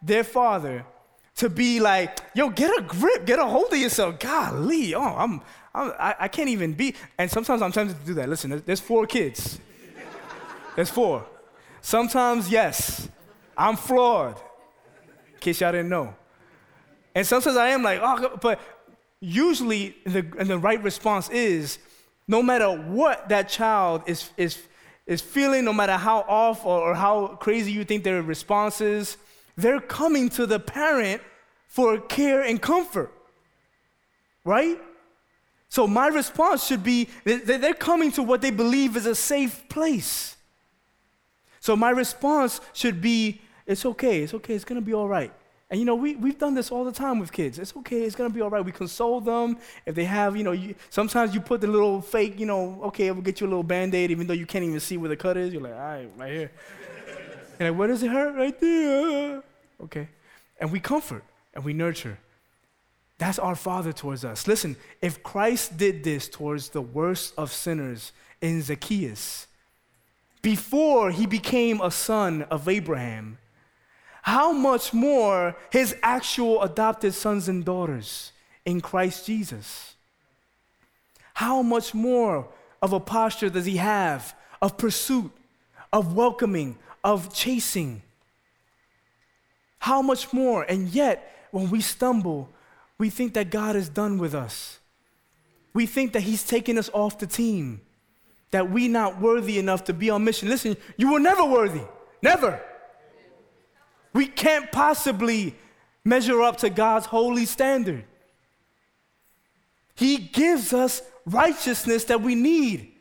their father to be like, yo, get a grip, get a hold of yourself. Golly, oh, I'm, I'm I, I can't even be. And sometimes I'm tempted to do that. Listen, there's four kids. There's four. Sometimes, yes, I'm flawed. In case y'all didn't know. And sometimes I am like, oh, but usually the, the right response is no matter what that child is, is, is feeling, no matter how off or, or how crazy you think their response is, they're coming to the parent for care and comfort. Right? So my response should be that they're coming to what they believe is a safe place. So my response should be it's okay, it's okay, it's gonna be all right. And you know, we, we've done this all the time with kids. It's okay, it's gonna be all right. We console them. If they have, you know, you, sometimes you put the little fake, you know, okay, we'll get you a little band aid, even though you can't even see where the cut is. You're like, all right, right here. and like, where does it hurt? Right there. Okay. And we comfort and we nurture. That's our Father towards us. Listen, if Christ did this towards the worst of sinners in Zacchaeus, before he became a son of Abraham, how much more his actual adopted sons and daughters in Christ Jesus? How much more of a posture does he have of pursuit, of welcoming, of chasing? How much more? And yet, when we stumble, we think that God is done with us. We think that He's taken us off the team, that we're not worthy enough to be on mission. Listen, you were never worthy. Never. We can't possibly measure up to God's holy standard. He gives us righteousness that we need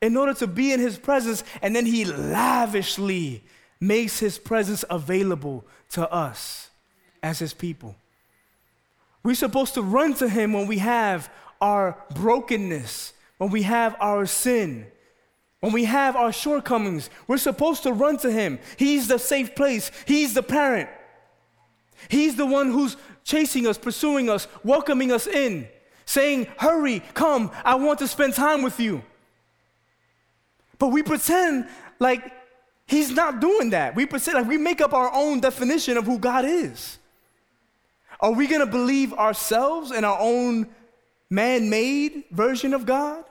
in order to be in His presence, and then He lavishly makes His presence available to us as His people. We're supposed to run to Him when we have our brokenness, when we have our sin, when we have our shortcomings, we're supposed to run to Him. He's the safe place, He's the parent. He's the one who's chasing us, pursuing us, welcoming us in, saying, Hurry, come, I want to spend time with you. But we pretend like He's not doing that. We pretend like we make up our own definition of who God is. Are we gonna believe ourselves and our own man made version of God?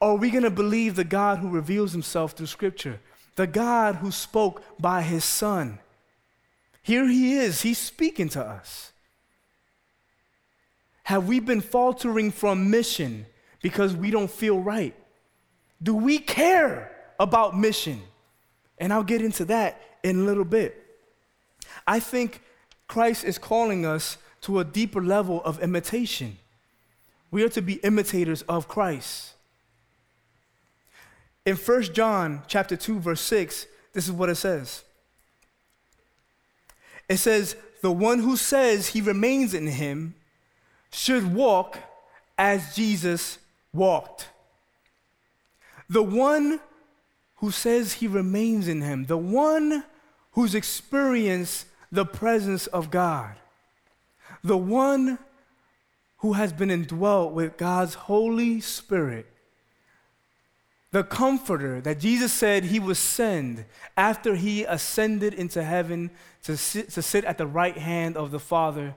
Or are we going to believe the God who reveals himself through Scripture? The God who spoke by his Son. Here he is, he's speaking to us. Have we been faltering from mission because we don't feel right? Do we care about mission? And I'll get into that in a little bit. I think Christ is calling us to a deeper level of imitation. We are to be imitators of Christ. In 1 John chapter 2 verse 6, this is what it says. It says, the one who says he remains in him should walk as Jesus walked. The one who says he remains in him, the one who's experienced the presence of God, the one who has been indwelt with God's Holy Spirit, the comforter that Jesus said he would send after he ascended into heaven to sit, to sit at the right hand of the Father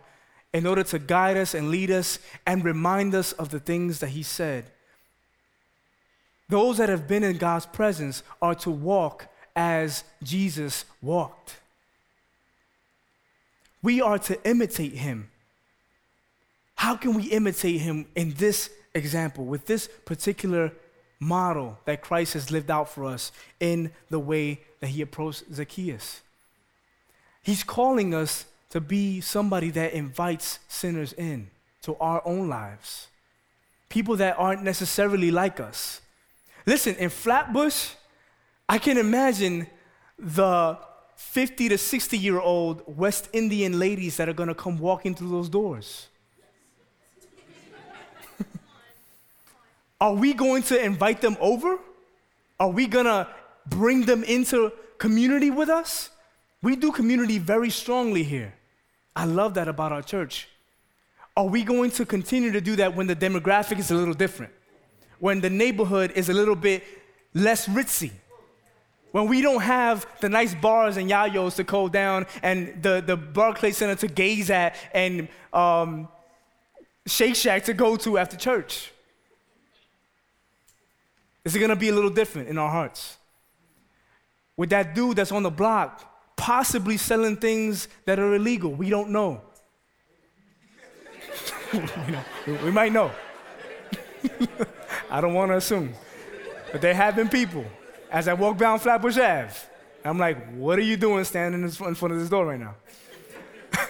in order to guide us and lead us and remind us of the things that he said. Those that have been in God's presence are to walk as Jesus walked. We are to imitate him. How can we imitate him in this example, with this particular model that Christ has lived out for us in the way that he approached Zacchaeus? He's calling us to be somebody that invites sinners in to our own lives, people that aren't necessarily like us. Listen, in Flatbush, I can imagine the 50 to 60 year old West Indian ladies that are gonna come walking through those doors. Are we going to invite them over? Are we gonna bring them into community with us? We do community very strongly here. I love that about our church. Are we going to continue to do that when the demographic is a little different? When the neighborhood is a little bit less ritzy? When we don't have the nice bars and yayos to go down and the, the Barclay Center to gaze at and um, Shake Shack to go to after church? Is it gonna be a little different in our hearts? With that dude that's on the block possibly selling things that are illegal. We don't know. we might know. I don't want to assume. But there have been people, as I walk down Flatbush Ave, I'm like, what are you doing standing in front of this door right now?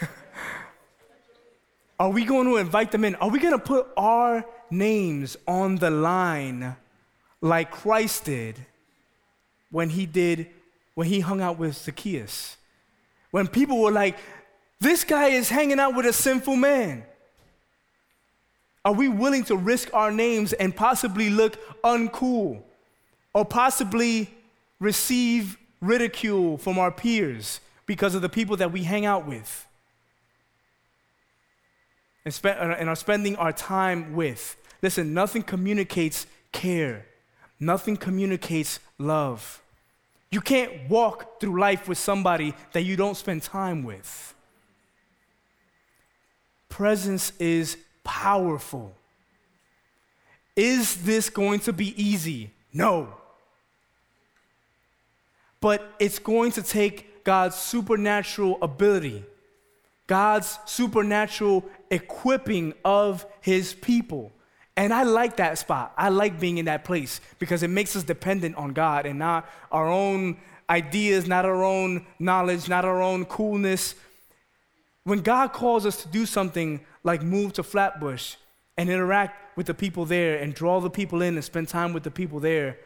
are we going to invite them in? Are we going to put our names on the line like Christ did when he did when he hung out with Zacchaeus. When people were like, this guy is hanging out with a sinful man. Are we willing to risk our names and possibly look uncool or possibly receive ridicule from our peers because of the people that we hang out with and, and are spending our time with? Listen, nothing communicates care, nothing communicates love. You can't walk through life with somebody that you don't spend time with. Presence is powerful. Is this going to be easy? No. But it's going to take God's supernatural ability, God's supernatural equipping of his people. And I like that spot. I like being in that place because it makes us dependent on God and not our own ideas, not our own knowledge, not our own coolness. When God calls us to do something like move to Flatbush and interact with the people there and draw the people in and spend time with the people there,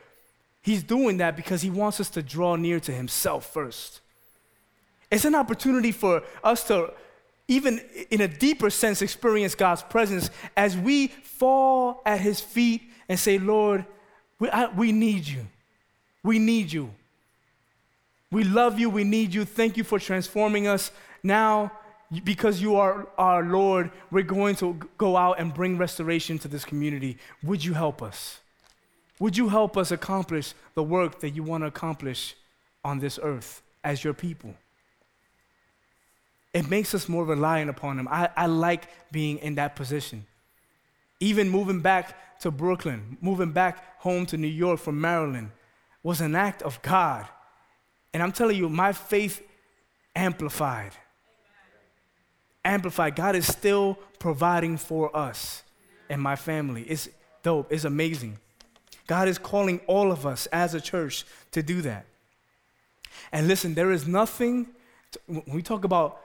He's doing that because He wants us to draw near to Himself first. It's an opportunity for us to even in a deeper sense, experience God's presence as we fall at His feet and say, Lord, we, I, we need you. We need you. We love you. We need you. Thank you for transforming us. Now, because you are our Lord, we're going to go out and bring restoration to this community. Would you help us? Would you help us accomplish the work that you want to accomplish on this earth as your people? It makes us more reliant upon Him. I, I like being in that position. Even moving back to Brooklyn, moving back home to New York from Maryland was an act of God. And I'm telling you, my faith amplified. Amplified. God is still providing for us and my family. It's dope, it's amazing. God is calling all of us as a church to do that. And listen, there is nothing, to, when we talk about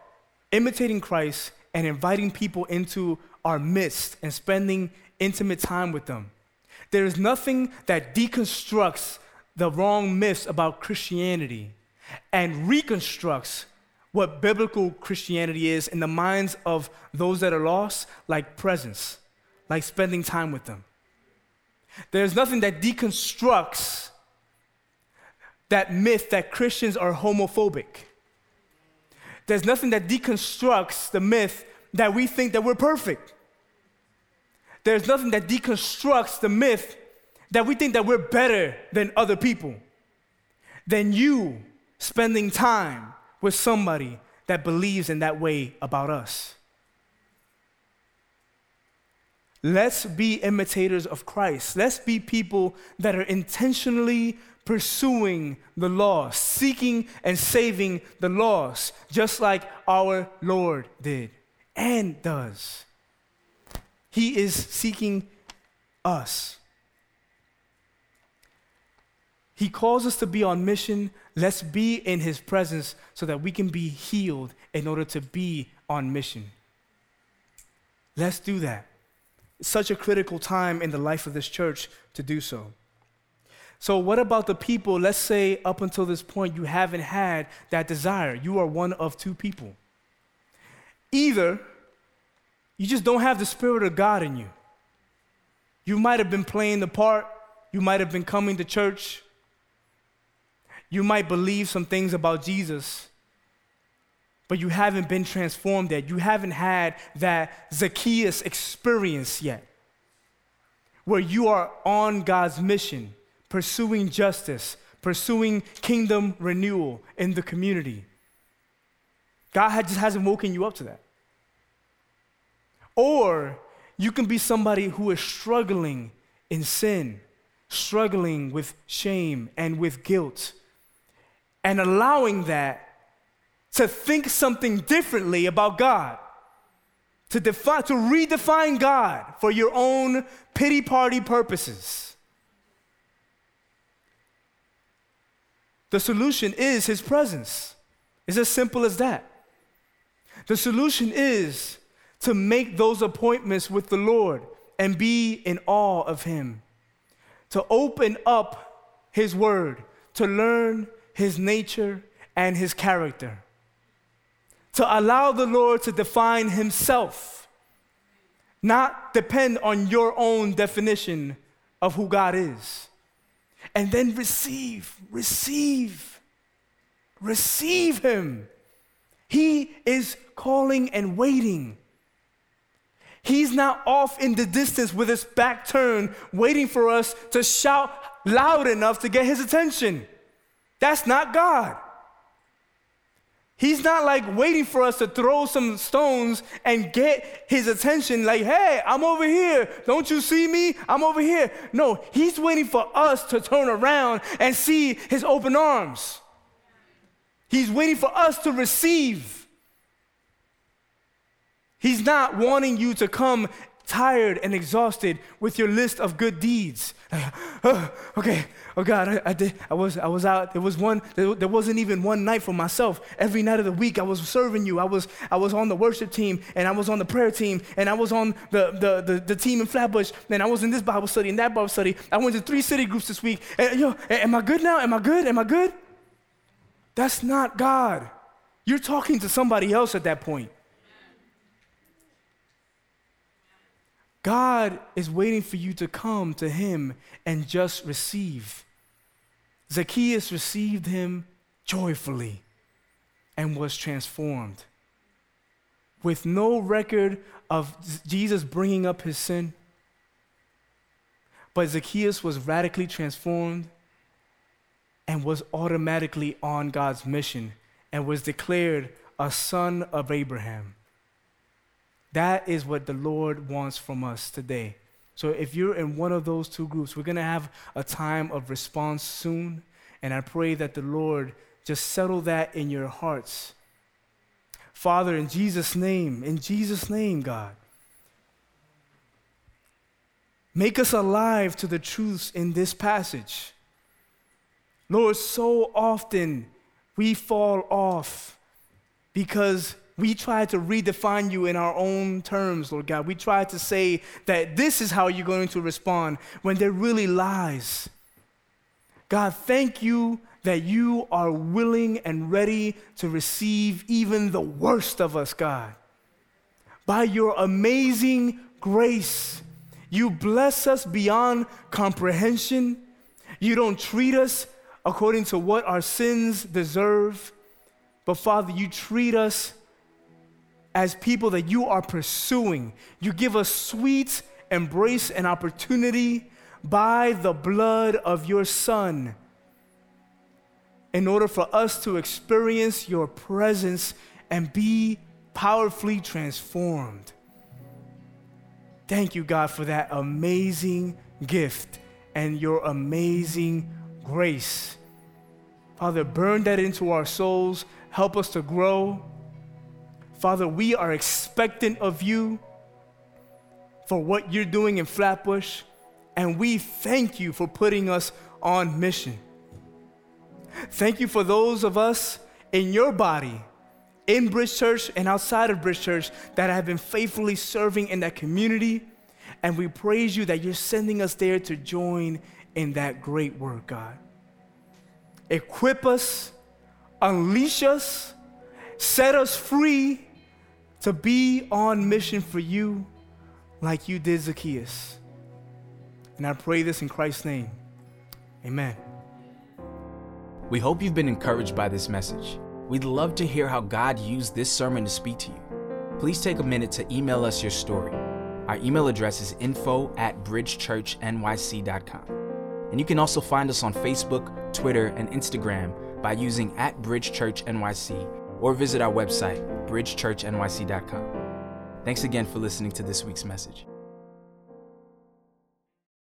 imitating Christ and inviting people into our midst and spending intimate time with them. There is nothing that deconstructs the wrong myths about Christianity and reconstructs what biblical Christianity is in the minds of those that are lost, like presence, like spending time with them. There's nothing that deconstructs that myth that Christians are homophobic. There's nothing that deconstructs the myth that we think that we're perfect. There's nothing that deconstructs the myth that we think that we're better than other people. Than you spending time with somebody that believes in that way about us. Let's be imitators of Christ. Let's be people that are intentionally pursuing the lost, seeking and saving the lost, just like our Lord did and does. He is seeking us. He calls us to be on mission. Let's be in His presence so that we can be healed in order to be on mission. Let's do that. It's such a critical time in the life of this church to do so. So, what about the people, let's say up until this point, you haven't had that desire? You are one of two people. Either you just don't have the Spirit of God in you. You might have been playing the part, you might have been coming to church, you might believe some things about Jesus, but you haven't been transformed yet. You haven't had that Zacchaeus experience yet, where you are on God's mission pursuing justice, pursuing kingdom renewal in the community. God just hasn't woken you up to that. Or you can be somebody who is struggling in sin, struggling with shame and with guilt, and allowing that to think something differently about God, to, define, to redefine God for your own pity party purposes. The solution is His presence. It's as simple as that. The solution is to make those appointments with the Lord and be in awe of Him, to open up His Word, to learn His nature and His character, to allow the Lord to define Himself, not depend on your own definition of who God is and then receive, receive, receive Him. He is calling and waiting. He's not off in the distance with his back turned, waiting for us to shout loud enough to get his attention. That's not God. He's not like waiting for us to throw some stones and get his attention, like, hey, I'm over here. Don't you see me? I'm over here. No, he's waiting for us to turn around and see his open arms. He's waiting for us to receive. He's not wanting you to come tired and exhausted with your list of good deeds. Oh, okay, oh God, I, I, did. I was, I was out. There was one. There, there, wasn't even one night for myself. Every night of the week, I was serving you. I was, I was on the worship team, and I was on the prayer team, and I was on the, the, the, the team in Flatbush, and I was in this Bible study and that Bible study. I went to three city groups this week. And, yo, am I good now? Am I good? Am I good? That's not God. You're talking to somebody else at that point. God is waiting for you to come to him and just receive. Zacchaeus received him joyfully and was transformed. With no record of Jesus bringing up his sin, but Zacchaeus was radically transformed and was automatically on God's mission and was declared a son of Abraham. That is what the Lord wants from us today. So if you're in one of those two groups, we're going to have a time of response soon. And I pray that the Lord just settle that in your hearts. Father, in Jesus' name, in Jesus' name, God, make us alive to the truths in this passage. Lord, so often we fall off because we try to redefine you in our own terms, Lord God. We try to say that this is how you're going to respond when there really lies. God, thank you that you are willing and ready to receive even the worst of us, God. By your amazing grace, you bless us beyond comprehension. You don't treat us according to what our sins deserve. But Father, you treat us as people that you are pursuing. You give us sweet embrace and opportunity by the blood of your Son in order for us to experience your presence and be powerfully transformed. Thank you, God, for that amazing gift and your amazing grace. Father, burn that into our souls. Help us to grow. Father, we are expectant of you for what you're doing in Flatbush, and we thank you for putting us on mission. Thank you for those of us in your body, in Bridge Church and outside of Bridge Church, that have been faithfully serving in that community. And we praise you that you're sending us there to join in that great work, God. Equip us, unleash us, set us free to be on mission for you like you did Zacchaeus. And I pray this in Christ's name. Amen. We hope you've been encouraged by this message. We'd love to hear how God used this sermon to speak to you. Please take a minute to email us your story. Our email address is info at bridgechurchnyc.com. And you can also find us on Facebook, Twitter, and Instagram by using at bridgechurchnyc or visit our website, bridgechurchnyc.com. Thanks again for listening to this week's message.